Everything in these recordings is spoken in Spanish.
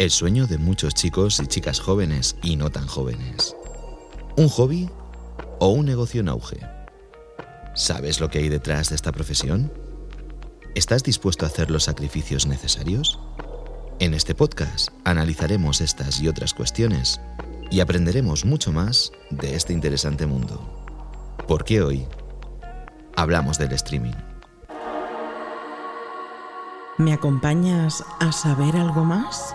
El sueño de muchos chicos y chicas jóvenes y no tan jóvenes. ¿Un hobby o un negocio en auge? ¿Sabes lo que hay detrás de esta profesión? ¿Estás dispuesto a hacer los sacrificios necesarios? En este podcast analizaremos estas y otras cuestiones y aprenderemos mucho más de este interesante mundo. Porque hoy hablamos del streaming. ¿Me acompañas a saber algo más?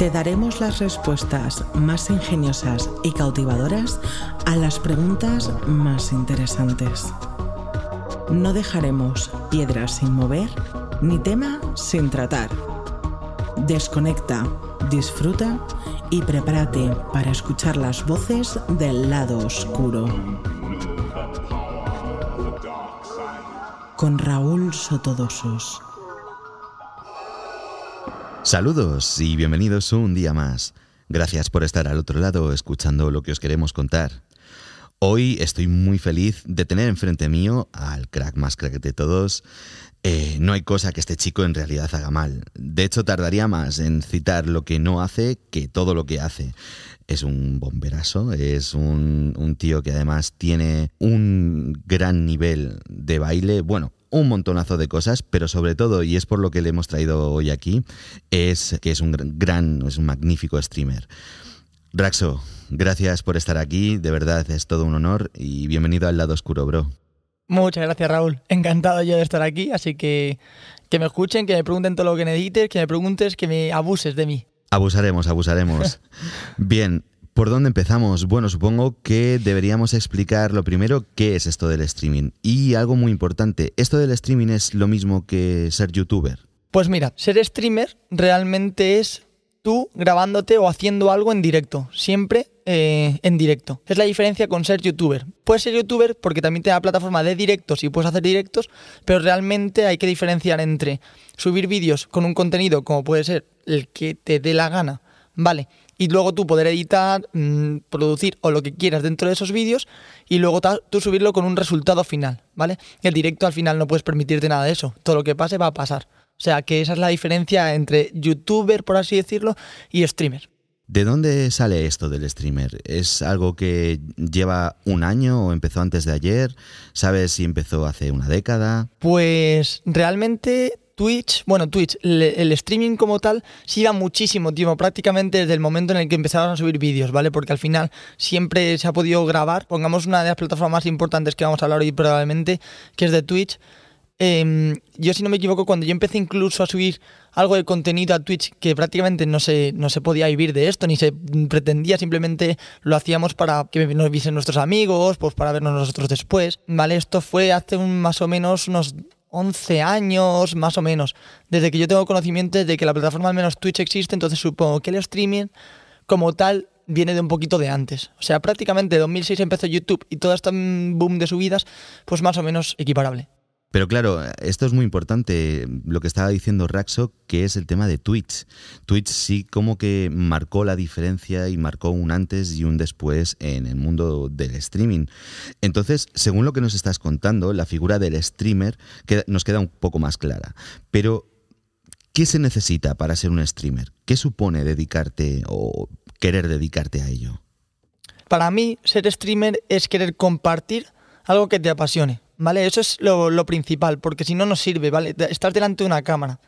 Te daremos las respuestas más ingeniosas y cautivadoras a las preguntas más interesantes. No dejaremos piedras sin mover ni tema sin tratar. Desconecta, disfruta y prepárate para escuchar las voces del lado oscuro. Con Raúl Sotodosos. Saludos y bienvenidos un día más. Gracias por estar al otro lado escuchando lo que os queremos contar. Hoy estoy muy feliz de tener enfrente mío al crack más crack de todos. Eh, no hay cosa que este chico en realidad haga mal. De hecho, tardaría más en citar lo que no hace que todo lo que hace. Es un bomberazo, es un, un tío que además tiene un gran nivel de baile. Bueno, un montonazo de cosas, pero sobre todo, y es por lo que le hemos traído hoy aquí, es que es un gran, es un magnífico streamer. Raxo, gracias por estar aquí, de verdad es todo un honor y bienvenido al lado oscuro, bro. Muchas gracias, Raúl. Encantado yo de estar aquí, así que que me escuchen, que me pregunten todo lo que necesites, que me preguntes, que me abuses de mí. Abusaremos, abusaremos. Bien, ¿Por dónde empezamos? Bueno, supongo que deberíamos explicar lo primero qué es esto del streaming. Y algo muy importante, ¿esto del streaming es lo mismo que ser youtuber? Pues mira, ser streamer realmente es tú grabándote o haciendo algo en directo, siempre eh, en directo. Es la diferencia con ser youtuber. Puedes ser youtuber porque también te da plataforma de directos y puedes hacer directos, pero realmente hay que diferenciar entre subir vídeos con un contenido como puede ser el que te dé la gana, ¿vale? y luego tú poder editar, mmm, producir o lo que quieras dentro de esos vídeos y luego tú subirlo con un resultado final, ¿vale? El directo al final no puedes permitirte nada de eso, todo lo que pase va a pasar. O sea que esa es la diferencia entre youtuber, por así decirlo, y streamer. ¿De dónde sale esto del streamer? ¿Es algo que lleva un año o empezó antes de ayer? ¿Sabes si empezó hace una década? Pues realmente Twitch, bueno, Twitch, el, streaming como tal, sí da muchísimo tiempo, prácticamente desde el momento en el que empezaron a subir vídeos, ¿vale? Porque al final siempre se ha podido grabar. Pongamos una de las plataformas más importantes que vamos a hablar hoy probablemente, que es de Twitch. Em, yo, si no me equivoco, cuando yo empecé incluso a subir algo de contenido a Twitch, que prácticamente no se, no se podía vivir de esto, ni se pretendía, simplemente lo hacíamos para que nos viesen nuestros amigos, pues para vernos nosotros después, ¿vale? Esto fue hace un, más o menos unos 11 años, más o menos, desde que yo tengo conocimiento de que la plataforma al menos Twitch existe, entonces supongo que el streaming como tal viene de un poquito de antes. O sea, prácticamente 2006 empezó YouTube y todo este boom de subidas, pues más o menos equiparable. Pero claro, esto es muy importante, lo que estaba diciendo Raxo, que es el tema de Twitch. Twitch sí como que marcó la diferencia y marcó un antes y un después en el mundo del streaming. Entonces, según lo que nos estás contando, la figura del streamer nos queda un poco más clara. Pero, ¿qué se necesita para ser un streamer? ¿Qué supone dedicarte o querer dedicarte a ello? Para mí, ser streamer es querer compartir algo que te apasione ¿vale? Eso es lo, principal, porque si no, no sirve, ¿vale? Estar delante de una cámara.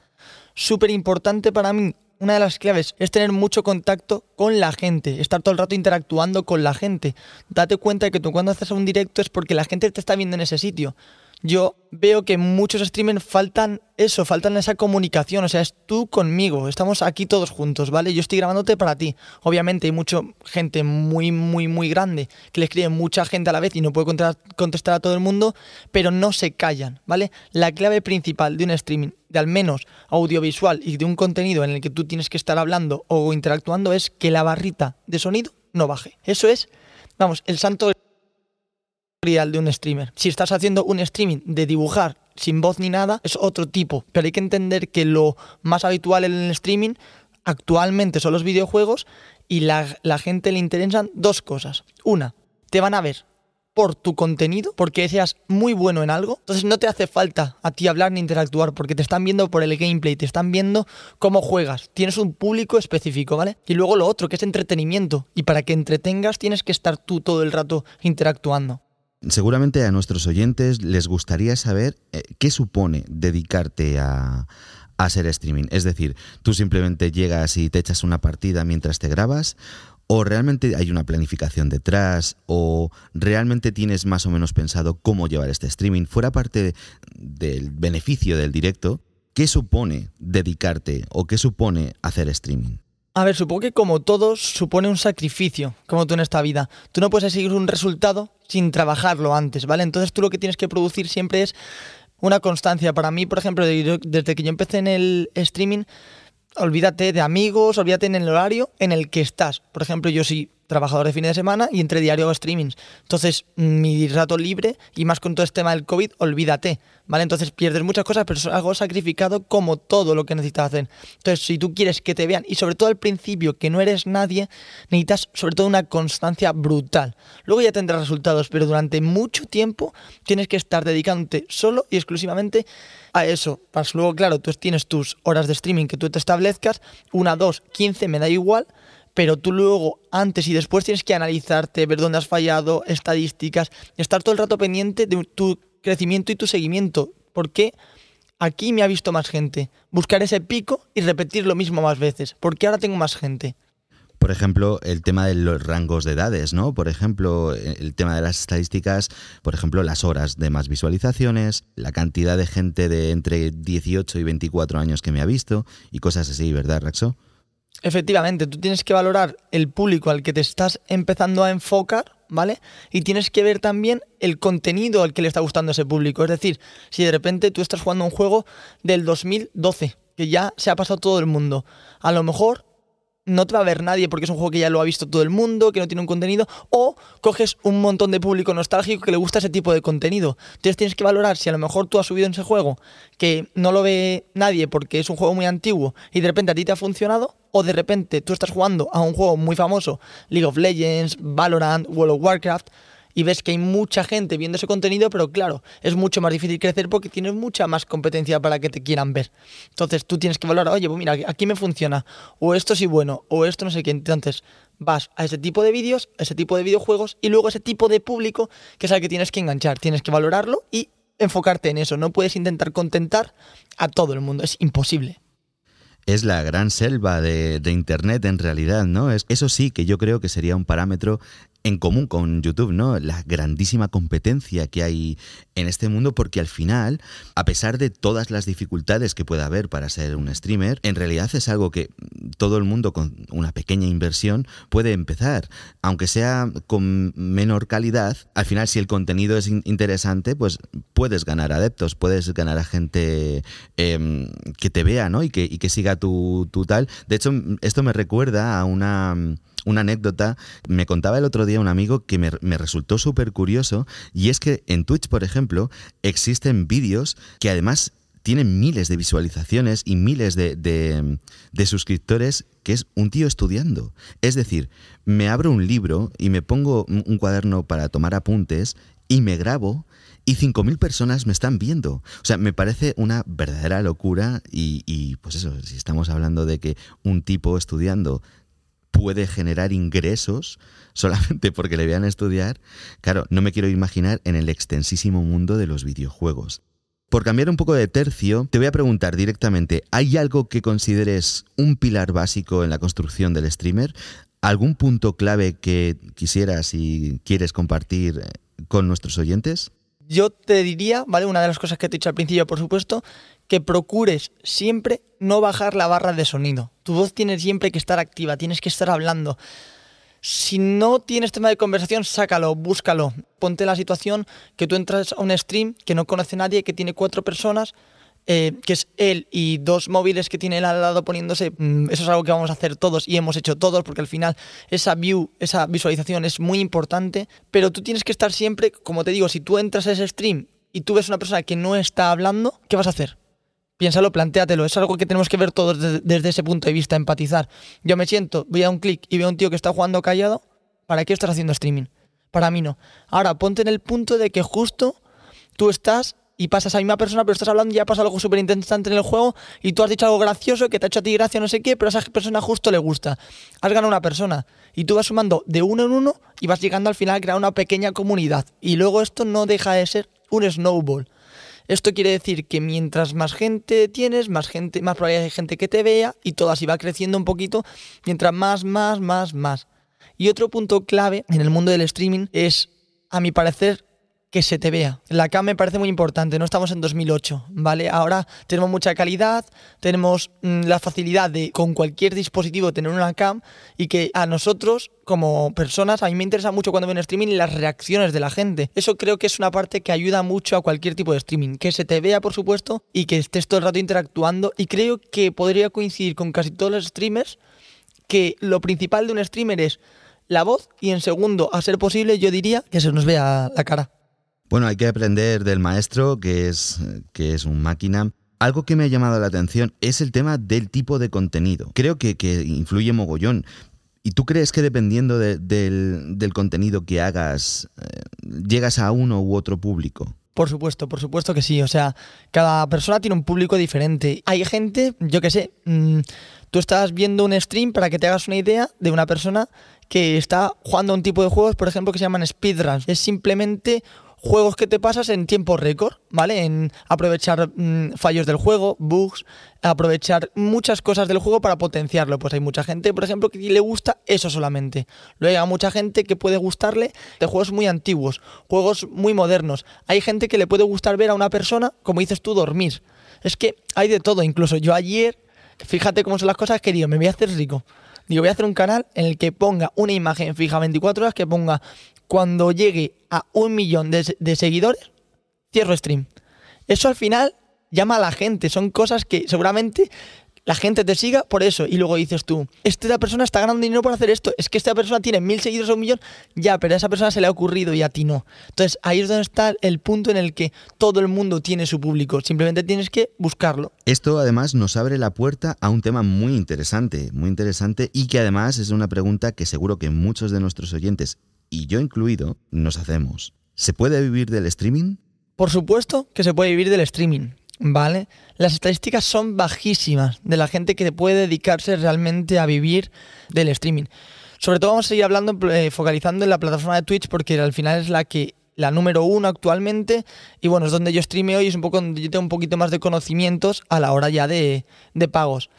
Súper importante para mí, una de las claves es tener mucho contacto con la gente, estar todo el rato interactuando con la gente. Date cuenta de que tú cuando haces un directo es porque la gente te está viendo en ese sitio yo veo que muchos streamers faltan eso, faltan esa comunicación, o sea, es tú conmigo, estamos aquí todos juntos, ¿vale? Yo estoy grabándote para ti. Obviamente hay mucha gente muy, muy, muy grande que le escribe mucha gente a la vez y no puede contestar a todo el mundo, pero no se callan, ¿vale? La clave principal de un streaming, de al menos audiovisual y de un contenido en el que tú tienes que estar hablando o interactuando es que la barrita de sonido no baje. Eso es, vamos, el santo de un streamer. Si estás haciendo un streaming de dibujar sin voz ni nada, es otro tipo. Pero hay que entender que lo más habitual en el streaming actualmente son los videojuegos y la, la gente le interesan dos cosas. Una, te van a ver por tu contenido, porque seas muy bueno en algo. Entonces no te hace falta a ti hablar ni interactuar, porque te están viendo por el gameplay, te están viendo cómo juegas. Tienes un público específico, ¿vale? Y luego lo otro, que es entretenimiento. Y para que entretengas tienes que estar tú todo el rato interactuando. Seguramente a nuestros oyentes les gustaría saber eh, qué supone dedicarte a, a hacer streaming. Es decir, tú simplemente llegas y te echas una partida mientras te grabas o realmente hay una planificación detrás, o realmente tienes más o menos pensado cómo llevar este streaming, fuera parte del beneficio del directo, ¿qué supone dedicarte o qué supone hacer streaming? A ver, supongo que como todos supone un sacrificio, como tú en esta vida. Tú no puedes seguir un resultado sin trabajarlo antes, ¿vale? Entonces tú lo que tienes que producir siempre es una constancia. Para mí, por ejemplo, desde que yo empecé en el streaming, olvídate de amigos, olvídate en el horario en el que estás. Por ejemplo, yo soy trabajador de fin de semana y entre diario hago streamings. Entonces, mi rato libre y más con todo este tema del COVID, olvídate, ¿vale? Entonces pierdes muchas cosas, pero es algo sacrificado como todo lo que necesitas hacer. Entonces, si tú quieres que te vean y sobre todo al principio que no eres nadie, necesitas sobre todo una constancia brutal. Luego ya tendrás resultados, pero durante mucho tiempo tienes que estar dedicándote solo y exclusivamente a eso. Luego, claro, tú tienes tus horas de streaming que tú te establezcas, una, dos, quince, me da igual, pero tú luego, antes y después, tienes que analizarte, ver dónde has fallado, estadísticas, estar todo el rato pendiente de tu crecimiento y tu seguimiento. Porque aquí me ha visto más gente. Buscar ese pico y repetir lo mismo más veces. Porque ahora tengo más gente. Por ejemplo, el tema de los rangos de edades, ¿no? Por ejemplo, el tema de las estadísticas, por ejemplo, las horas de más visualizaciones, la cantidad de gente de entre 18 y 24 años que me ha visto y cosas así, ¿verdad, Raxo? Efectivamente, tú tienes que valorar el público al que te estás empezando a enfocar, ¿vale? Y tienes que ver también el contenido al que le está gustando ese público. Es decir, si de repente tú estás jugando un juego del 2012, que ya se ha pasado todo el mundo, a lo mejor no te va a ver nadie porque es un juego que ya lo ha visto todo el mundo, que no tiene un contenido, o coges un montón de público nostálgico que le gusta ese tipo de contenido. Entonces tienes que valorar si a lo mejor tú has subido en ese juego que no lo ve nadie porque es un juego muy antiguo y de repente a ti te ha funcionado, o de repente tú estás jugando a un juego muy famoso, League of Legends, Valorant, World of Warcraft, y ves que hay mucha gente viendo ese contenido, pero claro, es mucho más difícil crecer porque tienes mucha más competencia para que te quieran ver. Entonces tú tienes que valorar, oye, pues mira, aquí me funciona, o esto sí bueno, o esto no sé qué. Entonces vas a ese tipo de vídeos, a ese tipo de videojuegos y luego ese tipo de público que es al que tienes que enganchar. Tienes que valorarlo y enfocarte en eso. No puedes intentar contentar a todo el mundo, es imposible es la gran selva de, Internet en realidad, ¿no? Es, eso sí que yo creo que sería un parámetro en común con YouTube, ¿no? La grandísima competencia que hay en este mundo, porque al final, a pesar de todas las dificultades que pueda haber para ser un streamer, en realidad es algo que todo el mundo con una pequeña inversión puede empezar. Aunque sea con menor calidad, al final, si el contenido es interesante, pues puedes ganar adeptos, puedes ganar a gente em, que te vea, ¿no? Y que, y que siga tu, tu tal. De hecho, esto me recuerda a una una anécdota. Me contaba el otro día un amigo que me, resultó súper curioso y es que en Twitch, por ejemplo, existen vídeos que además tienen miles de visualizaciones y miles de, de, suscriptores que es un tío estudiando. Es decir, me abro un libro y me pongo un cuaderno para tomar apuntes y me grabo y 5.000 personas me están viendo. O sea, me parece una verdadera locura y, y, pues eso, si estamos hablando de que un tipo estudiando puede generar ingresos solamente porque le vean estudiar, claro, no me quiero imaginar en el extensísimo mundo de los videojuegos. Por cambiar un poco de tercio, te voy a preguntar directamente, ¿hay algo que consideres un pilar básico en la construcción del streamer? ¿Algún punto clave que quisieras y quieres compartir eh, con nuestros oyentes? Yo te diría, ¿vale? Una de las cosas que te he dicho al principio, por supuesto, que procures siempre no bajar la barra de sonido. Tu voz tiene siempre que estar activa, tienes que estar hablando. Si no tienes tema de conversación, sácalo, búscalo. Ponte la situación que tú entras a un stream que no conoce nadie, que tiene cuatro personas, eh, que es él y dos móviles que tiene él al lado poniéndose. Mm, eso es algo que vamos a hacer todos y hemos hecho todos, porque al final esa view, esa visualización es muy importante. Pero tú tienes que estar siempre, como te digo, si tú entras a ese stream y tú ves una persona que no está hablando, ¿qué vas a hacer? Piénsalo, plantéatelo. Es algo que tenemos que ver todos desde, ese punto de vista, empatizar. Yo me siento, voy a un clic y veo a un tío que está jugando callado. ¿Para qué estás haciendo streaming? Para mí no. Ahora, ponte en el punto de que justo tú estás y pasas a la misma persona, pero estás hablando y ya pasa algo súper interesante en el juego y tú has dicho algo gracioso que te ha hecho a ti gracia, no sé qué, pero a esa persona justo le gusta. Has ganado una persona y tú vas sumando de uno en uno y vas llegando al final a crear una pequeña comunidad. Y luego esto no deja de ser un snowball. Esto quiere decir que mientras más gente tienes, más gente, más probabilidad de gente que te vea y todo así va creciendo un poquito, mientras más, más, más, más. Y otro punto clave en el mundo del streaming es, a mi parecer, que se te vea. La cam me parece muy importante, no estamos en 2008, ¿vale? Ahora tenemos mucha calidad, tenemos mm, la facilidad de con cualquier dispositivo tener una cam y que a nosotros como personas, a mí me interesa mucho cuando veo en streaming las reacciones de la gente. Eso creo que es una parte que ayuda mucho a cualquier tipo de streaming, que se te vea por supuesto y que estés todo el rato interactuando y creo que podría coincidir con casi todos los streamers que lo principal de un streamer es la voz y en segundo, a ser posible, yo diría que se nos vea la cara. Bueno, hay que aprender del maestro, que es, que es un máquina. Algo que me ha llamado la atención es el tema del tipo de contenido. Creo que, que influye mogollón. ¿Y tú crees que dependiendo del, del, contenido que hagas, eh, llegas a uno u otro público? Por supuesto, por supuesto que sí. O sea, cada persona tiene un público diferente. Hay gente, yo qué sé, mmm, tú estás viendo un stream para que te hagas una idea de una persona que está jugando a un tipo de juegos, por ejemplo, que se llaman speedruns. Es simplemente juegos que te pasas en tiempo récord, ¿vale? En aprovechar mmm, fallos del juego, bugs, aprovechar muchas cosas del juego para potenciarlo. Pues hay mucha gente, por ejemplo, que le gusta eso solamente. Luego hay mucha gente que puede gustarle de juegos muy antiguos, juegos muy modernos. Hay gente que le puede gustar ver a una persona, como dices tú, dormir. Es que hay de todo, incluso yo ayer, fíjate cómo son las cosas, que digo, me voy a hacer rico. Digo, voy a hacer un canal en el que ponga una imagen fija 24 horas, que ponga cuando llegue a un millón de, seguidores, cierro stream. Eso al final llama a la gente. Son cosas que seguramente la gente te siga por eso. Y luego dices tú, esta persona está ganando dinero por hacer esto. Es que esta persona tiene mil seguidores o un millón. Ya, pero a esa persona se le ha ocurrido y a ti no. Entonces ahí es donde está el punto en el que todo el mundo tiene su público. Simplemente tienes que buscarlo. Esto además nos abre la puerta a un tema muy interesante, muy interesante y que además es una pregunta que seguro que muchos de nuestros oyentes y yo incluido, nos hacemos. ¿Se puede vivir del streaming? Por supuesto que se puede vivir del streaming, ¿vale? Las estadísticas son bajísimas de la gente que puede dedicarse realmente a vivir del streaming. Sobre todo vamos a seguir hablando, eh, focalizando en la plataforma de Twitch porque al final es la que la número uno actualmente y bueno, es donde yo streameo y es un poco donde yo tengo un poquito más de conocimientos a la hora ya de, de pagos.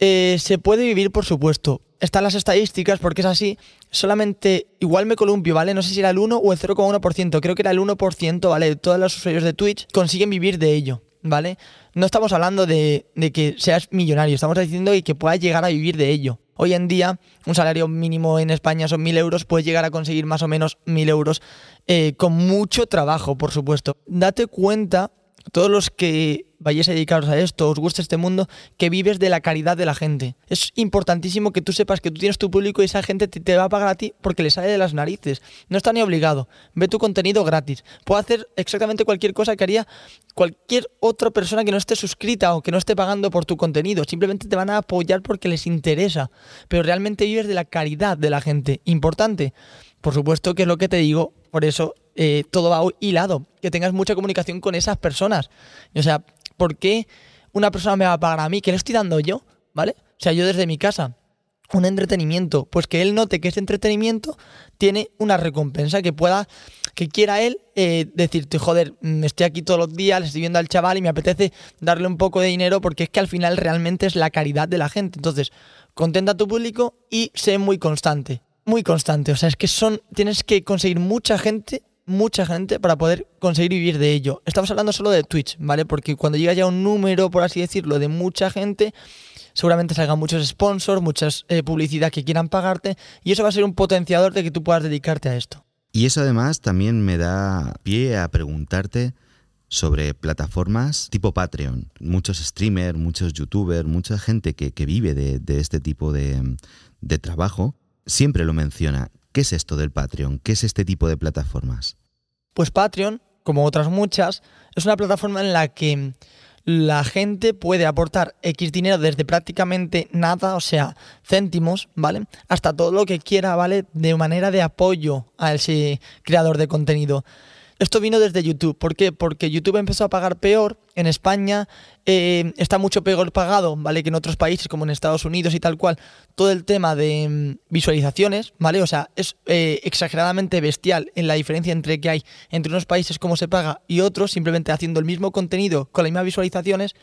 Eh, se puede vivir, por supuesto. Están las estadísticas porque es así. Solamente, igual me columpio, ¿vale? No sé si era el 1 o el 0,1%. Creo que era el 1%, ¿vale? Todos los usuarios de Twitch consiguen vivir de ello, ¿vale? No estamos hablando de, de que seas millonario, estamos diciendo que puedas llegar a vivir de ello. Hoy en día, un salario mínimo en España son 1.000 euros, puedes llegar a conseguir más o menos 1.000 euros eh, con mucho trabajo, por supuesto. Date cuenta todos los que vayáis a dedicaros a esto, os guste este mundo, que vives de la caridad de la gente. Es importantísimo que tú sepas que tú tienes tu público y esa gente te, te, va a pagar a ti porque le sale de las narices. No está ni obligado. Ve tu contenido gratis. Puedo hacer exactamente cualquier cosa que haría cualquier otra persona que no esté suscrita o que no esté pagando por tu contenido. Simplemente te van a apoyar porque les interesa. Pero realmente vives de la caridad de la gente. Importante. Por supuesto que es lo que te digo, por eso eh, todo va hilado, que tengas mucha comunicación con esas personas. O sea, ¿por qué una persona me va a pagar a mí? ¿Qué le estoy dando yo? ¿Vale? O sea, yo desde mi casa, un entretenimiento, pues que él note que ese entretenimiento tiene una recompensa, que pueda, que quiera él eh, decirte, joder, mm, estoy aquí todos los días, le estoy viendo al chaval y me apetece darle un poco de dinero porque es que al final realmente es la caridad de la gente. Entonces, contenta a tu público y sé muy constante muy constante. O sea, es que son. Tienes que conseguir mucha gente, mucha gente para poder conseguir vivir de ello. Estamos hablando solo de Twitch, ¿vale? Porque cuando llega ya un número, por así decirlo, de mucha gente, seguramente salgan muchos sponsors, muchas eh, publicidad que quieran pagarte, y eso va a ser un potenciador de que tú puedas dedicarte a esto. Y eso además también me da pie a preguntarte sobre plataformas tipo Patreon. Muchos streamers, muchos youtubers, mucha gente que, que vive de, de, este tipo de, de trabajo siempre lo menciona. ¿Qué es esto del Patreon? ¿Qué es este tipo de plataformas? Pues Patreon, como otras muchas, es una plataforma en la que la gente puede aportar X dinero desde prácticamente nada, o sea, céntimos, ¿vale? Hasta todo lo que quiera, ¿vale? De manera de apoyo a ese creador de contenido. Esto vino desde YouTube. ¿Por qué? Porque YouTube empezó a pagar peor. En España eh, está mucho peor pagado, ¿vale? Que en otros países como en Estados Unidos y tal cual. Todo el tema de mm, visualizaciones, ¿vale? O sea, es eh, exageradamente bestial en la diferencia entre que hay entre unos países cómo se paga y otros, simplemente haciendo el mismo contenido con las mismas visualizaciones.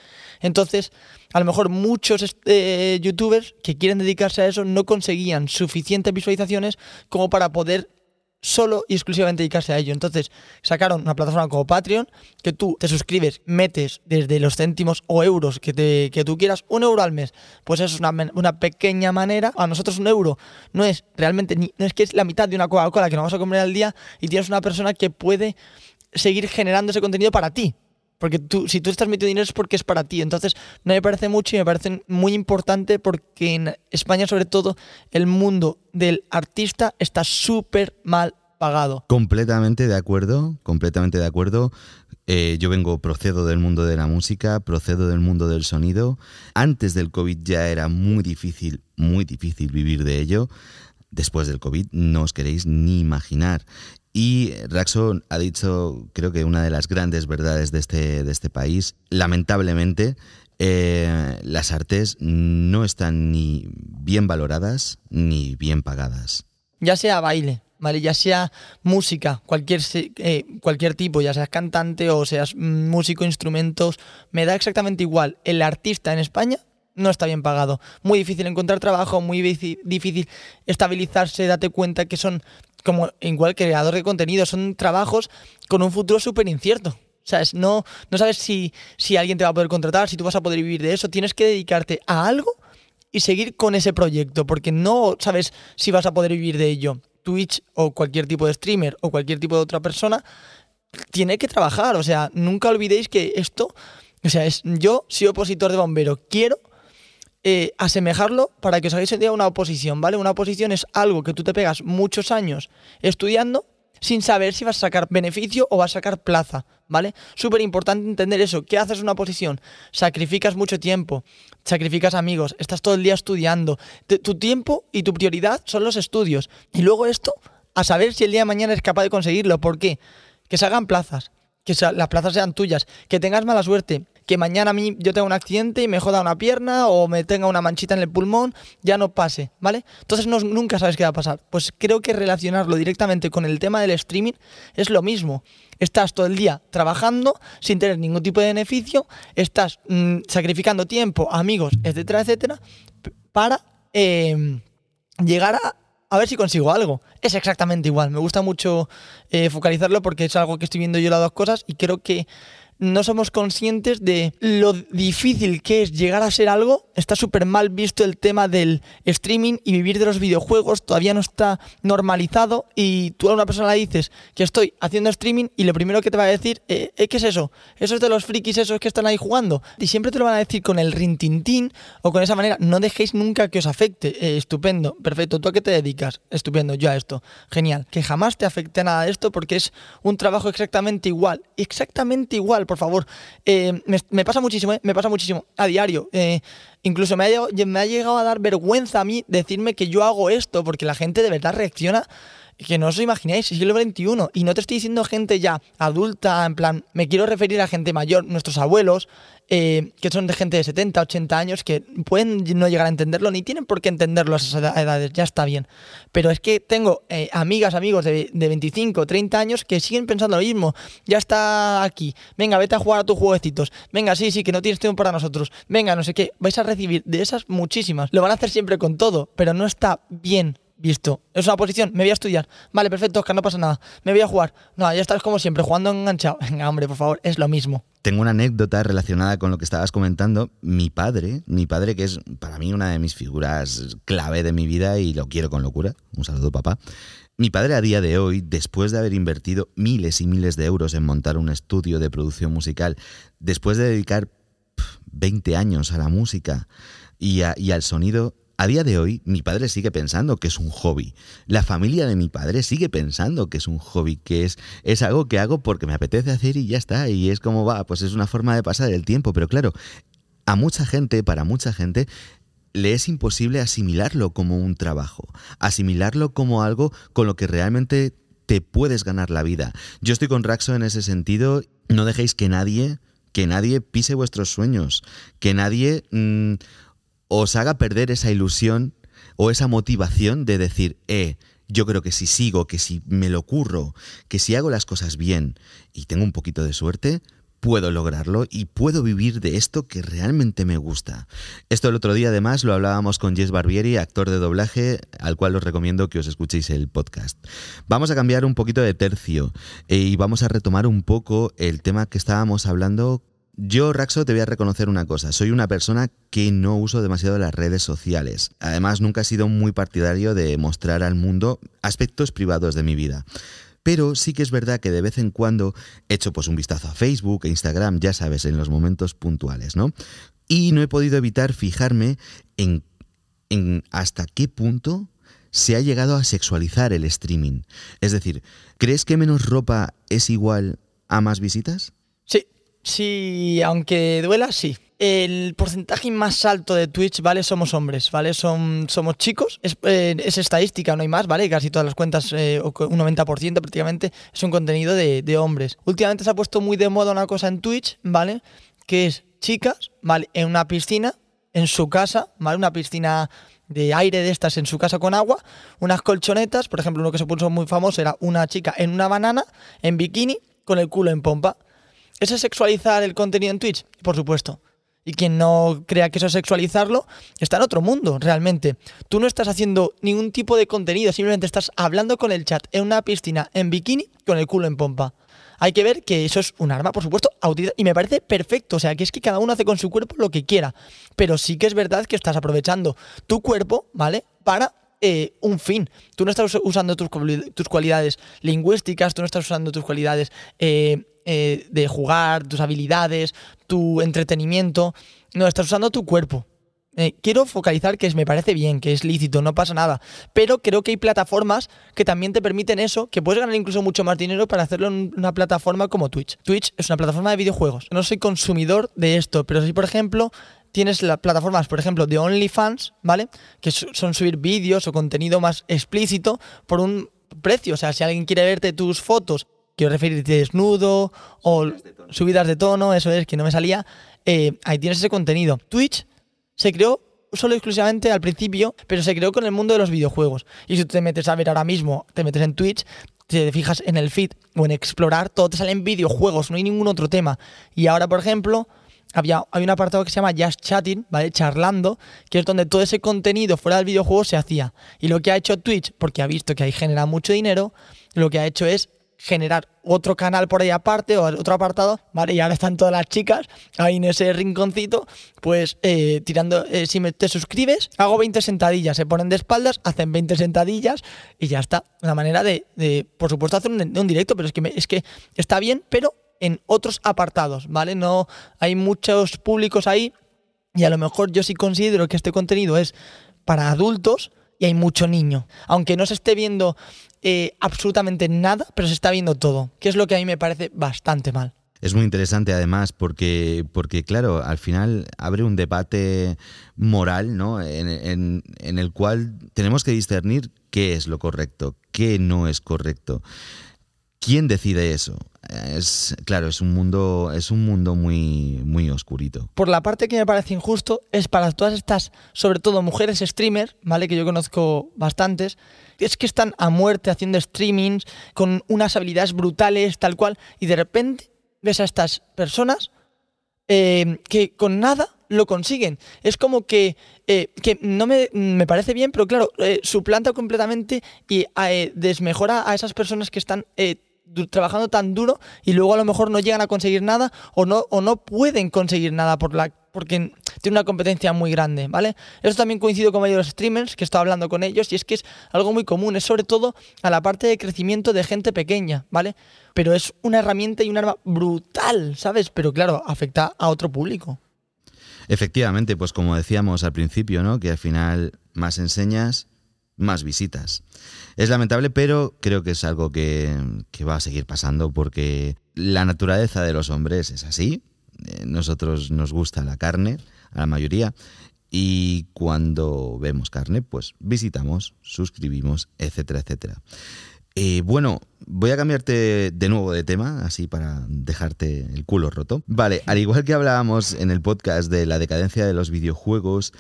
Entonces, a lo mejor muchos eh, youtubers que quieren dedicarse a eso no conseguían suficientes visualizaciones como para poder solo y exclusivamente dedicarse a ello. Entonces sacaron una plataforma como Patreon que tú te suscribes, metes desde los céntimos o euros que, te, que tú quieras, un euro al mes. Pues eso es una, una, pequeña manera. A nosotros un euro no es realmente, ni, no es que es la mitad de una Coca-Cola que nos vamos a comer al día y tienes una persona que puede seguir generando ese contenido para ti. Porque tú, si tú estás metiendo dinero es porque es para ti. Entonces, no me parece mucho y me parece muy importante porque en España, sobre todo, el mundo del artista está súper mal pagado. Completamente de acuerdo, completamente de acuerdo. Eh, yo vengo, procedo del mundo de la música, procedo del mundo del sonido. Antes del COVID ya era muy difícil, muy difícil vivir de ello. Después del COVID no os queréis ni imaginar. Y Raxo ha dicho, creo que una de las grandes verdades de este, de este país, lamentablemente, eh, las artes no están ni bien valoradas ni bien pagadas. Ya sea baile, ¿vale? Ya sea música, cualquier, eh, cualquier tipo, ya seas cantante o seas músico, instrumentos, me da exactamente igual. El artista en España no está bien pagado. Muy difícil encontrar trabajo, muy difícil estabilizarse, date cuenta que son como igual creador de contenido, son trabajos con un futuro súper incierto. O sea, no, no sabes si, si alguien te va a poder contratar, si tú vas a poder vivir de eso. Tienes que dedicarte a algo y seguir con ese proyecto, porque no sabes si vas a poder vivir de ello. Twitch o cualquier tipo de streamer o cualquier tipo de otra persona tiene que trabajar. O sea, nunca olvidéis que esto, o sea, es yo soy opositor de bombero, quiero eh, asemejarlo para que os hagáis idea una oposición, ¿vale? Una oposición es algo que tú te pegas muchos años estudiando sin saber si vas a sacar beneficio o vas a sacar plaza, ¿vale? Súper importante entender eso. ¿Qué haces una oposición? Sacrificas mucho tiempo, sacrificas amigos, estás todo el día estudiando. tu tiempo y tu prioridad son los estudios. Y luego esto, a saber si el día de mañana eres capaz de conseguirlo. ¿Por qué? Que se hagan plazas, que las plazas sean tuyas, que tengas mala suerte, que mañana a mí yo tenga un accidente y me joda una pierna o me tenga una manchita en el pulmón, ya no pase, ¿vale? Entonces no, nunca sabes qué va a pasar. Pues creo que relacionarlo directamente con el tema del streaming es lo mismo. Estás todo el día trabajando sin tener ningún tipo de beneficio, estás mm, sacrificando tiempo, amigos, etcétera, etcétera, para em, llegar a, a ver si consigo algo. Es exactamente igual. Me gusta mucho eh, focalizarlo porque es algo que estoy viendo yo las dos cosas y creo que no somos conscientes de lo difícil que es llegar a ser algo. Está súper mal visto el tema del streaming y vivir de los videojuegos. Todavía no está normalizado. Y tú a una persona le dices que estoy haciendo streaming y lo primero que te va a decir, eh, eh ¿qué es eso? Eso es de los frikis esos que están ahí jugando. Y siempre te lo van a decir con el rintintín o con esa manera. No dejéis nunca que os afecte. Eh, estupendo, perfecto. ¿Tú a qué te dedicas? Estupendo, yo a esto. Genial. Que jamás te afecte nada de esto porque es un trabajo exactamente igual. Exactamente igual por favor. Eh, me, pasa muchísimo, eh, me pasa muchísimo, a diario. Eh, incluso me ha, llegado, me ha llegado a dar vergüenza a mí decirme que yo hago esto, porque la gente de verdad reacciona que no os imagináis, siglo XXI. Y no te estoy diciendo gente ya adulta, en plan, me quiero referir a gente mayor, nuestros abuelos, eh, que son de gente de 70, 80 años, que pueden no llegar a entenderlo, ni tienen por qué entenderlo a esas edades, ya está bien. Pero es que tengo eh, amigas, amigos de, de 25, 30 años que siguen pensando lo mismo. Ya está aquí, venga, vete a jugar a tus jueguecitos. Venga, sí, sí, que no tienes tiempo para nosotros. Venga, no sé qué. Vais a recibir de esas muchísimas. Lo van a hacer siempre con todo, pero no está bien visto. Es una posición, me voy a estudiar. Vale, perfecto, Oscar, no pasa nada. Me voy a jugar. No, ya estás como siempre, jugando enganchado. Venga, hombre, por favor, es lo mismo. Tengo una anécdota relacionada con lo que estabas comentando. Mi padre, mi padre que es para mí una de mis figuras clave de mi vida y lo quiero con locura. Un saludo, papá. Mi padre a día de hoy, después de haber invertido miles y miles de euros en montar un estudio de producción musical, después de dedicar 20 años a la música y, y al sonido, A día de hoy, mi padre sigue pensando que es un hobby. La familia de mi padre sigue pensando que es un hobby, que es, es algo que hago porque me apetece hacer y ya está. Y es como va, pues es una forma de pasar el tiempo. Pero claro, a mucha gente, para mucha gente, le es imposible asimilarlo como un trabajo, asimilarlo como algo con lo que realmente te puedes ganar la vida. Yo estoy con Raxo en ese sentido. No dejéis que nadie, que nadie pise vuestros sueños, que nadie mm, os haga perder esa ilusión o esa motivación de decir, eh, yo creo que si sigo, que si me lo curro, que si hago las cosas bien y tengo un poquito de suerte, puedo lograrlo y puedo vivir de esto que realmente me gusta. Esto el otro día además lo hablábamos con Jess Barbieri, actor de doblaje, al cual os recomiendo que os escuchéis el podcast. Vamos a cambiar un poquito de tercio eh, y vamos a retomar un poco el tema que estábamos hablando yo, Raxo, te voy a reconocer una cosa. Soy una persona que no uso demasiado las redes sociales. Además, nunca he sido muy partidario de mostrar al mundo aspectos privados de mi vida. Pero sí que es verdad que de vez en cuando echo pues un vistazo a Facebook e Instagram, ya sabes, en los momentos puntuales, ¿no? Y no he podido evitar fijarme en, en hasta qué punto se ha llegado a sexualizar el streaming. Es decir, ¿crees que menos ropa es igual a más visitas? Sí, aunque duela, sí el porcentaje más alto de Twitch, ¿vale? Somos hombres, ¿vale? Son, somos chicos. Es, eh, estadística, no hay más, ¿vale? Casi todas las cuentas, eh, un 90% prácticamente, es un contenido de, de, hombres. Últimamente se ha puesto muy de moda una cosa en Twitch, ¿vale? Que es chicas, ¿vale? En una piscina, en su casa, ¿vale? Una piscina de aire de estas en su casa con agua, unas colchonetas, por ejemplo, uno que se puso muy famoso era una chica en una banana, en bikini, con el culo en pompa. ¿Eso es sexualizar el contenido en Twitch? Por supuesto. Y quien no crea que eso es sexualizarlo, está en otro mundo, realmente. Tú no estás haciendo ningún tipo de contenido, simplemente estás hablando con el chat en una piscina en bikini con el culo en pompa. Hay que ver que eso es un arma, por supuesto, y me parece perfecto. O sea, que es que cada uno hace con su cuerpo lo que quiera. Pero sí que es verdad que estás aprovechando tu cuerpo, ¿vale? Para eh, un fin. Tú no estás usando tus, tus, cualidades lingüísticas, tú no estás usando tus cualidades eh, eh, de jugar, tus habilidades, tu entretenimiento. No, estás usando tu cuerpo. Quiero focalizar que me parece bien, que es lícito, no pasa nada. Pero creo que hay plataformas que también te permiten eso, que puedes ganar incluso mucho más dinero para hacerlo en una plataforma como Twitch. Twitch es una plataforma de videojuegos. No soy consumidor de esto, pero si por ejemplo tienes las plataformas, por ejemplo, de OnlyFans, ¿vale? Que son subir vídeos o contenido más explícito por un precio. O sea, si alguien quiere verte tus fotos quiero referirte desnudo o subidas de tono, eso es, que no me salía, eh, ahí tienes ese contenido. Twitch se creó solo exclusivamente al principio, pero se creó con el mundo de los videojuegos. Y si te metes a ver ahora mismo, te metes en Twitch, te fijas en el feed o en explorar, todo te salen videojuegos, no hay ningún otro tema. Y ahora, por ejemplo, había, hay un apartado que se llama Just Chatting, ¿vale? Charlando, que es donde todo ese contenido fuera del videojuego se hacía. Y lo que ha hecho Twitch, porque ha visto que ahí genera mucho dinero, lo que ha hecho es generar otro canal por ahí aparte o otro apartado, ¿vale? Y ahora están todas las chicas ahí en ese rinconcito, pues eh, tirando, eh, si te suscribes, hago 20 sentadillas, se ponen de espaldas, hacen 20 sentadillas y ya está. Una manera de, por supuesto, hacer un, directo, pero es que, es que está bien, pero en otros apartados, ¿vale? No hay muchos públicos ahí y a lo mejor yo sí considero que este contenido es para adultos y hay mucho niño. Aunque no se esté viendo eh, absolutamente nada, pero se está viendo todo, que es lo que a mí me parece bastante mal. Es muy interesante además porque, porque claro, al final abre un debate moral ¿no? En, en, el cual tenemos que discernir qué es lo correcto, qué no es correcto. ¿Quién decide eso? Es claro, es un mundo, es un mundo muy, muy oscurito. Por la parte que me parece injusto es para todas estas, sobre todo mujeres streamers, ¿vale? Que yo conozco bastantes, es que están a muerte haciendo streamings con unas habilidades brutales, tal cual, y de repente ves a estas personas eh, que con nada lo consiguen. Es como que, eh, que no me, parece bien, pero claro, eh, suplanta completamente y desmejora a esas personas que están trabajando tan duro y luego a lo mejor no llegan a conseguir nada o no, o no pueden conseguir nada por la, porque tiene una competencia muy grande, ¿vale? Eso también coincido con varios streamers que he estado hablando con ellos y es que es algo muy común, es sobre todo a la parte de crecimiento de gente pequeña, ¿vale? Pero es una herramienta y un arma brutal, ¿sabes? Pero claro, afecta a otro público. Efectivamente, pues como decíamos al principio, ¿no? Que al final más enseñas, más visitas. Es lamentable, pero creo que es algo que, va a seguir pasando porque la naturaleza de los hombres es así. Eh, nosotros nos gusta la carne, a la mayoría, y cuando vemos carne, pues visitamos, suscribimos, etcétera, etcétera. Eh, bueno, voy a cambiarte de nuevo de tema, así para dejarte el culo roto. Vale, al igual que hablábamos en el podcast de la decadencia de los videojuegos,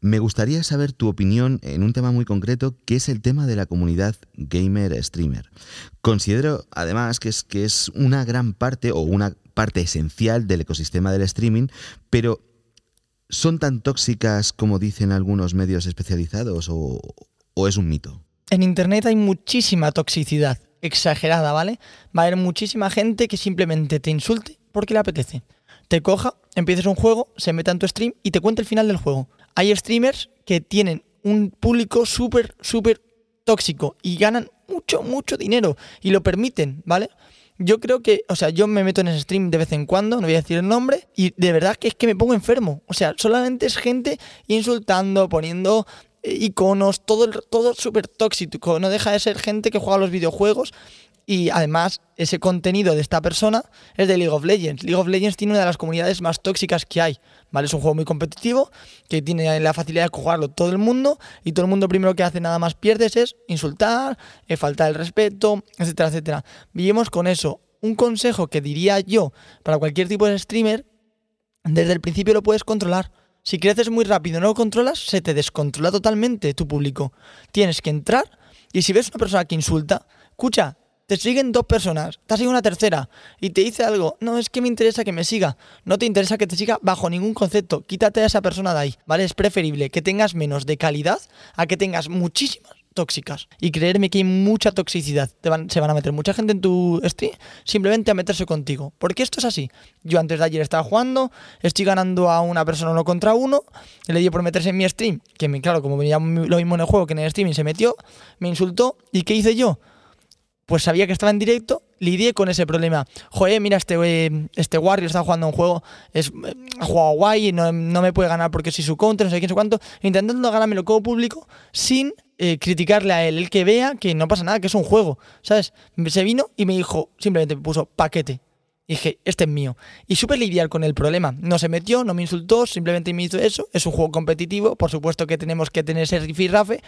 me gustaría saber tu opinión en un tema muy concreto, que es el tema de la comunidad gamer-streamer. Considero además que es, que es una gran parte o una parte esencial del ecosistema del streaming, pero ¿son tan tóxicas como dicen algunos medios especializados o, es un mito? En Internet hay muchísima toxicidad, exagerada, ¿vale? Va a haber muchísima gente que simplemente te insulte porque le apetece. Te coja, empieces un juego, se meta en tu stream y te cuenta el final del juego hay streamers que tienen un público súper, súper tóxico y ganan mucho, mucho dinero y lo permiten, ¿vale? Yo creo que, o sea, yo me meto en ese stream de vez en cuando, no voy a decir el nombre, y de verdad que es que me pongo enfermo. O sea, solamente es gente insultando, poniendo eh, iconos, todo, todo súper tóxico. No deja de ser gente que juega los videojuegos y además, ese contenido de esta persona es de League of Legends. League of Legends tiene una de las comunidades más tóxicas que hay. ¿vale? Es un juego muy competitivo que tiene la facilidad de jugarlo todo el mundo y todo el mundo primero que hace nada más pierdes es insultar, eh, faltar el respeto, etcétera, etcétera. Vivimos con eso. Un consejo que diría yo para cualquier tipo de streamer, desde el principio lo puedes controlar. Si creces muy rápido y no lo controlas, se te descontrola totalmente tu público. Tienes que entrar y si ves una persona que insulta, escucha, te siguen dos personas, te ha seguido una tercera y te dice algo, no, es que me interesa que me siga, no te interesa que te siga bajo ningún concepto, quítate a esa persona de ahí, ¿vale? Es preferible que tengas menos de calidad a que tengas muchísimas tóxicas. Y creerme que hay mucha toxicidad. Se van a meter mucha gente en tu stream simplemente a meterse contigo. Porque esto es así. Yo antes de ayer estaba jugando, estoy ganando a una persona uno contra uno, le di por meterse en mi stream, que claro, como venía lo mismo en el juego que en el streaming, se metió, me insultó. ¿Y qué hice yo? Pues sabía que estaba en directo, lidié con ese problema. Joder, mira, este, eh, este está jugando un juego, es, eh, ha jugado guay y no, me puede ganar porque soy su counter, no sé quién, no sé cuánto, intentando ganármelo como público sin eh, criticarle a él, el que vea que no pasa nada, que es un juego, ¿sabes? Se vino y me dijo, simplemente me puso paquete. dije, este es mío. Y supe lidiar con el problema. No se metió, no me insultó, simplemente me hizo eso. Es un juego competitivo, por supuesto que tenemos que tener ese rifirrafe.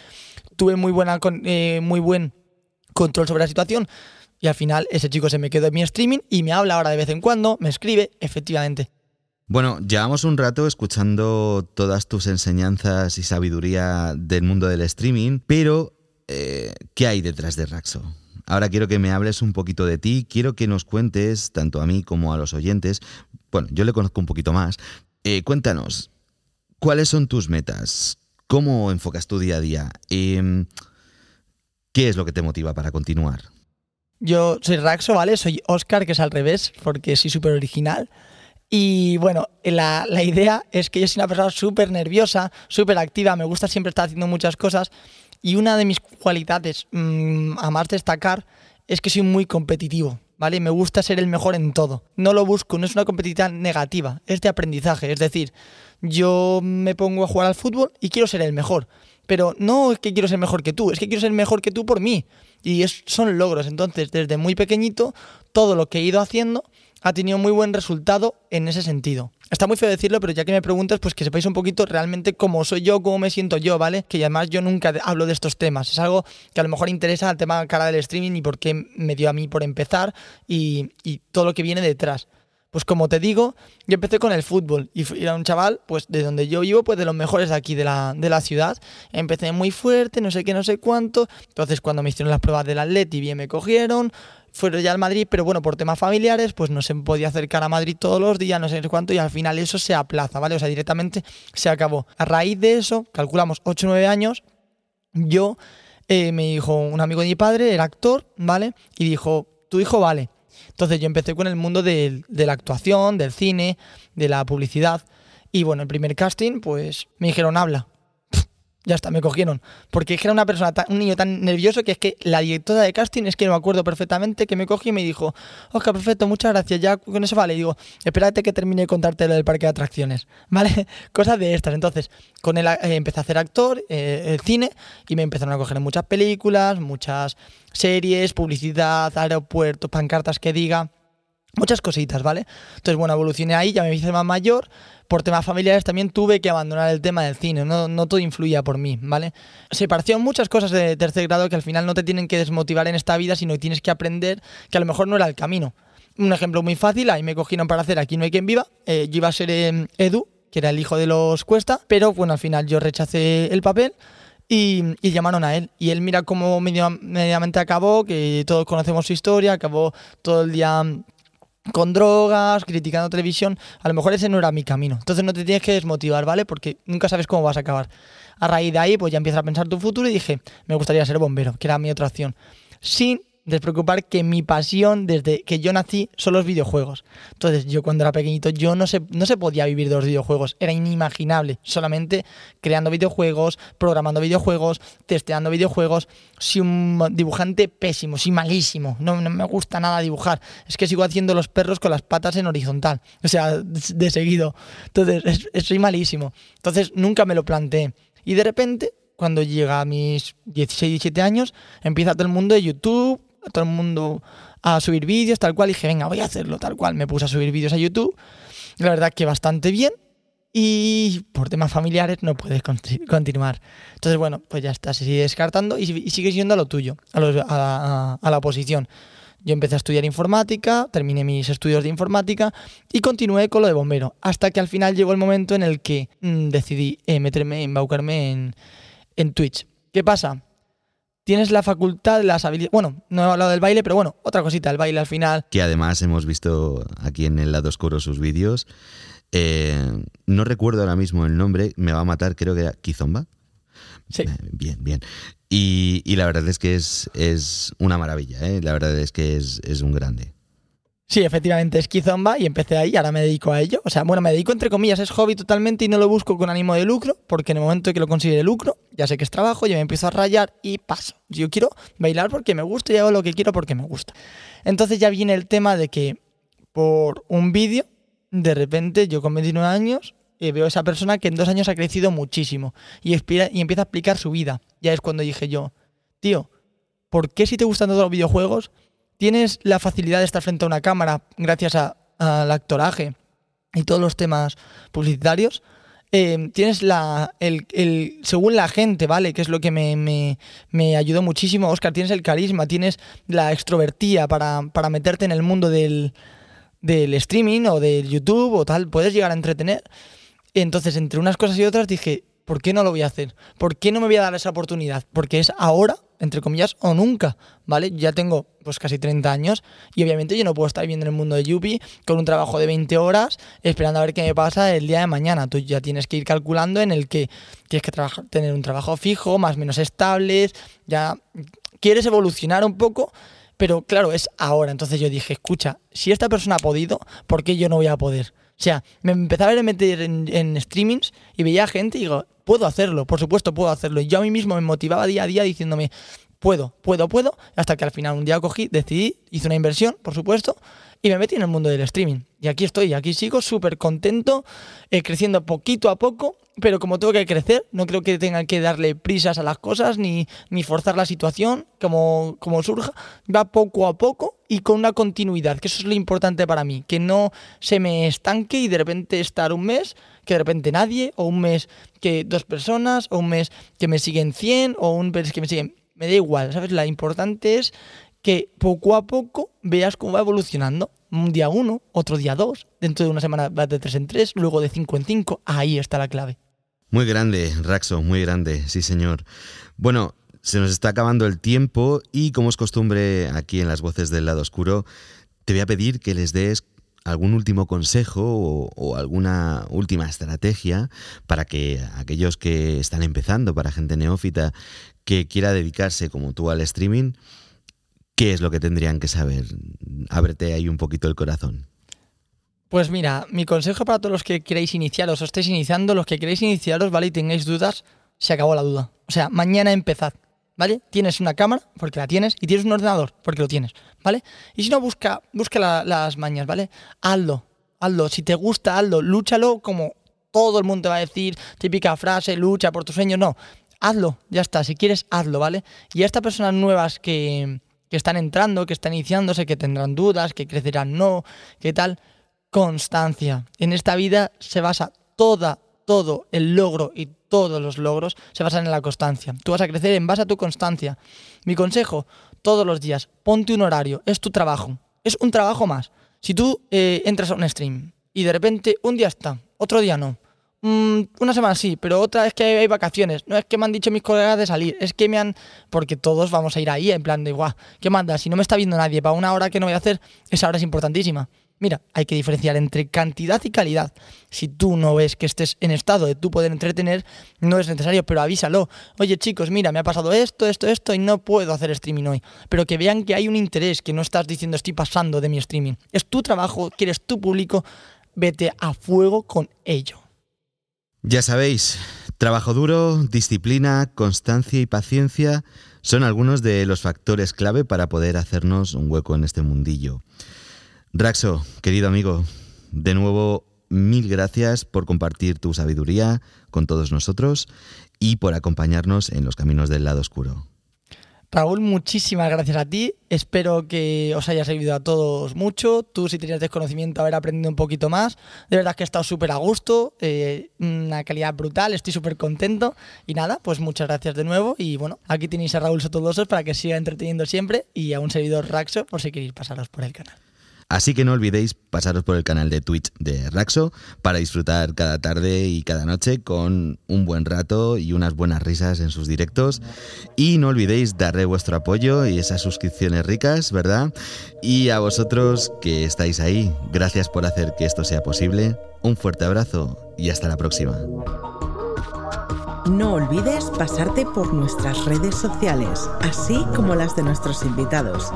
Tuve muy buena, muy buen control sobre la situación. Y al final ese chico se me quedó en mi streaming y me habla ahora de vez en cuando, me escribe, efectivamente. Bueno, llevamos un rato escuchando todas tus enseñanzas y sabiduría del mundo del streaming, pero eh, ¿qué hay detrás de Raxo? Ahora quiero que me hables un poquito de ti, quiero que nos cuentes, tanto a mí como a los oyentes, bueno, yo le conozco un poquito más, eh, cuéntanos, ¿cuáles son tus metas? ¿Cómo enfocas tu día a día? Eh, ¿Qué es lo que te motiva para continuar? Yo soy Raxo, ¿vale? Soy Oscar, que es al revés, porque soy súper original. Y bueno, la, idea es que yo soy una persona súper nerviosa, súper activa, me gusta siempre estar haciendo muchas cosas. Y una de mis cualidades mm, a más destacar es que soy muy competitivo, ¿vale? Me gusta ser el mejor en todo. No lo busco, no es una competitividad negativa, es de aprendizaje. Es decir, yo me pongo a jugar al fútbol y quiero ser el mejor pero no es que quiero ser mejor que tú, es que quiero ser mejor que tú por mí. Y es, son logros. Entonces, desde muy pequeñito, todo lo que he ido haciendo ha tenido muy buen resultado en ese sentido. Está muy feo decirlo, pero ya que me preguntas, pues que sepáis un poquito realmente cómo soy yo, cómo me siento yo, ¿vale? Que además yo nunca hablo de estos temas. Es algo que a lo mejor interesa al tema cara del streaming y por qué me dio a mí por empezar y, y todo lo que viene detrás. Pues como te digo, yo empecé con el fútbol y era un chaval, pues de donde yo vivo, pues de los mejores aquí de la, de la ciudad. Empecé muy fuerte, no sé qué, no sé cuánto. Entonces cuando me hicieron las pruebas del Atleti, bien me cogieron. Fueron ya al Madrid, pero bueno, por temas familiares, pues no se podía acercar a Madrid todos los días, no sé cuánto, y al final eso se aplaza, ¿vale? O sea, directamente se acabó. A raíz de eso, calculamos 8 o 9 años, yo eh, me dijo un amigo de mi padre, era actor, ¿vale? Y dijo, tu hijo vale entonces yo empecé con el mundo de, la actuación, del cine, de la publicidad. Y bueno, el primer casting, pues me dijeron habla. Ya está, me cogieron. Porque era una persona, un niño tan nervioso que es que la directora de casting es que no me acuerdo perfectamente que me cogió y me dijo, Oscar, perfecto, muchas gracias, ya con eso vale. Y digo, espérate que termine de contarte lo del parque de atracciones, ¿vale? Cosas de estas. Entonces, con él eh, empecé a hacer actor, eh, el cine, y me empezaron a coger en muchas películas, muchas series, publicidad, aeropuertos, pancartas que diga muchas cositas, ¿vale? Entonces, bueno, evolucioné ahí, ya me hice más mayor. Por temas familiares también tuve que abandonar el tema del cine, no, todo influía por mí, ¿vale? Se parecieron muchas cosas de tercer grado que al final no te tienen que desmotivar en esta vida, sino que tienes que aprender que a lo mejor no era el camino. Un ejemplo muy fácil, ahí me cogieron para hacer Aquí no hay quien viva, eh, yo iba a ser eh, Edu, que era el hijo de los Cuesta, pero bueno, al final yo rechacé el papel. Y, llamaron a él. Y él mira cómo mediamente acabó, que todos conocemos su historia, acabó todo el día con drogas, criticando televisión, a lo mejor ese no era mi camino. Entonces no te tienes que desmotivar, ¿vale? Porque nunca sabes cómo vas a acabar. A raíz de ahí, pues ya empiezas a pensar tu futuro y dije, me gustaría ser bombero, que era mi otra opción. Sin despreocupar que mi pasión desde que yo nací son los videojuegos. Entonces, yo cuando era pequeñito, yo no se, no se podía vivir de los videojuegos. Era inimaginable. Solamente creando videojuegos, programando videojuegos, testeando videojuegos. Soy un dibujante pésimo, soy malísimo. No, me gusta nada dibujar. Es que sigo haciendo los perros con las patas en horizontal. O sea, de, seguido. Entonces, soy malísimo. Entonces, nunca me lo planteé. Y de repente, cuando llega a mis 16, 17 años, empieza todo el mundo de YouTube, todo el mundo a subir vídeos, tal cual. Y dije, venga, voy a hacerlo tal cual. Me puse a subir vídeos a YouTube. La verdad que bastante bien. Y por temas familiares no puedes continuar. Entonces, bueno, pues ya está, se sigue descartando y, sigue siendo lo tuyo, a, a, la oposición. Yo empecé a estudiar informática, terminé mis estudios de informática y continué con lo de bombero. Hasta que al final llegó el momento en el que mm, decidí eh, meterme, embaucarme en, en Twitch. ¿Qué pasa? Tienes la facultad, las habilidades. Bueno, no he hablado del baile, pero bueno, otra cosita, el baile al final. Que además hemos visto aquí en el lado oscuro sus vídeos. Eh, no recuerdo ahora mismo el nombre, me va a matar, creo que era Kizomba. Sí. Eh, bien, bien. Y, la verdad es que es, es una maravilla, ¿eh? la verdad es que es, es un grande. Sí, efectivamente, es Kizomba y empecé ahí ahora me dedico a ello. O sea, bueno, me dedico entre comillas, es hobby totalmente y no lo busco con ánimo de lucro, porque en el momento que lo considere lucro, ya sé que es trabajo, ya me empiezo a rayar y paso. Yo quiero bailar porque me gusta y hago lo que quiero porque me gusta. Entonces ya viene el tema de que por un vídeo, de repente yo con 29 años eh, veo a esa persona que en dos años ha crecido muchísimo y, y empieza a explicar su vida. Ya es cuando dije yo, tío, ¿por qué si te gustan todos los videojuegos? Tienes la facilidad de estar frente a una cámara gracias al actoraje y todos los temas publicitarios. Eh, tienes la, según la gente, ¿vale? Que es lo que me, ayudó muchísimo, Oscar, tienes el carisma, tienes la extrovertía para, meterte en el mundo del, streaming o del YouTube o tal, puedes llegar a entretener. Entonces, entre unas cosas y otras dije, ¿por qué no lo voy a hacer? ¿Por qué no me voy a dar esa oportunidad? Porque es ahora, entre comillas, o nunca, ¿vale? Ya tengo pues casi 30 años y obviamente yo no puedo estar viviendo en el mundo de Yupi con un trabajo de 20 horas esperando a ver qué me pasa el día de mañana. Tú ya tienes que ir calculando en el que tienes que trabajar, tener un trabajo fijo, más o menos estable, ya quieres evolucionar un poco, pero claro, es ahora. Entonces yo dije, escucha, si esta persona ha podido, ¿por qué yo no voy a poder? O sea, me empezaba a meter en, streamings y veía gente y digo, puedo hacerlo, por supuesto puedo hacerlo. Y yo a mí mismo me motivaba día a día diciéndome, puedo, puedo, puedo, hasta que al final un día cogí, decidí, hice una inversión, por supuesto, y me metí en el mundo del streaming. Y aquí estoy, aquí sigo súper contento, eh, creciendo poquito a poco, pero como tengo que crecer, no creo que tenga que darle prisas a las cosas ni, ni forzar la situación como, como surja, va poco a poco y con una continuidad, que eso es lo importante para mí, que no se me estanque y de repente estar un mes, que de repente nadie, o un mes que dos personas, o un mes que me siguen 100, o un mes que me siguen me da igual, ¿sabes? La importante es que poco a poco veas cómo va evolucionando. Un día uno, otro día dos, dentro de una semana va de tres en tres, luego de cinco en cinco. Ahí está la clave. Muy grande, Raxo, muy grande, sí señor. Bueno, se nos está acabando el tiempo y como es costumbre aquí en las voces del lado oscuro, te voy a pedir que les des algún último consejo o, o, alguna última estrategia para que aquellos que están empezando, para gente neófita que quiera dedicarse como tú al streaming, ¿qué es lo que tendrían que saber? Ábrete ahí un poquito el corazón. Pues mira, mi consejo para todos los que queréis iniciaros o estéis iniciando, los que queréis iniciaros, ¿vale? Y tengáis dudas, se acabó la duda. O sea, mañana empezad, ¿vale? Tienes una cámara, porque la tienes, y tienes un ordenador, porque lo tienes, ¿vale? Y si no, busca, busca las mañas, ¿vale? Hazlo, hazlo. Si te gusta, hazlo. Lúchalo como todo el mundo te va a decir, típica frase, lucha por tus sueños. No, hazlo, ya está. Si quieres, hazlo, ¿vale? Y a estas personas nuevas que, que están entrando, que están iniciándose, que tendrán dudas, que crecerán no, ¿qué tal? Constancia. En esta vida se basa toda, todo el logro y todos los logros se basan en la constancia. Tú vas a crecer en base a tu constancia. Mi consejo, todos los días, ponte un horario, es tu trabajo, es un trabajo más. Si tú eh, entras a un stream y de repente un día está, otro día no, mm, una semana sí, pero otra es que hay, vacaciones. No es que me han dicho mis colegas de salir, es que me han. Porque todos vamos a ir ahí en plan de, guau, ¿qué manda? Si no me está viendo nadie para una hora que no voy a hacer, esa hora es importantísima. Mira, hay que diferenciar entre cantidad y calidad. Si tú no ves que estés en estado de tú poder entretener, no es necesario, pero avísalo. Oye chicos, mira, me ha pasado esto, esto, esto y no puedo hacer streaming hoy. Pero que vean que hay un interés, que no estás diciendo estoy pasando de mi streaming. Es tu trabajo, quieres tu público, vete a fuego con ello. Ya sabéis, trabajo duro, disciplina, constancia y paciencia son algunos de los factores clave para poder hacernos un hueco en este mundillo. Raxo, querido amigo, de nuevo mil gracias por compartir tu sabiduría con todos nosotros y por acompañarnos en los caminos del lado oscuro. Raúl, muchísimas gracias a ti. Espero que os haya servido a todos mucho. Tú, si tenías desconocimiento, haber aprendido un poquito más. De verdad que he estado súper a gusto, eh, una calidad brutal, estoy súper contento. Y nada, pues muchas gracias de nuevo. Y bueno, aquí tenéis a Raúl Sotodosos para que siga entreteniendo siempre y a un servidor Raxo por si queréis pasaros por el canal. Así que no olvidéis pasaros por el canal de Twitch de Raxo para disfrutar cada tarde y cada noche con un buen rato y unas buenas risas en sus directos. Y no olvidéis darle vuestro apoyo y esas suscripciones ricas, ¿verdad? Y a vosotros que estáis ahí, gracias por hacer que esto sea posible. Un fuerte abrazo y hasta la próxima. No olvides pasarte por nuestras redes sociales, así como las de nuestros invitados.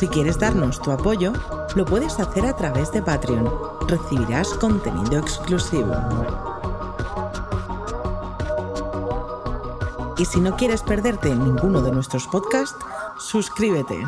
Si quieres darnos tu apoyo, lo puedes hacer a través de Patreon. Recibirás contenido exclusivo. Y si no quieres perderte ninguno de nuestros podcasts, suscríbete.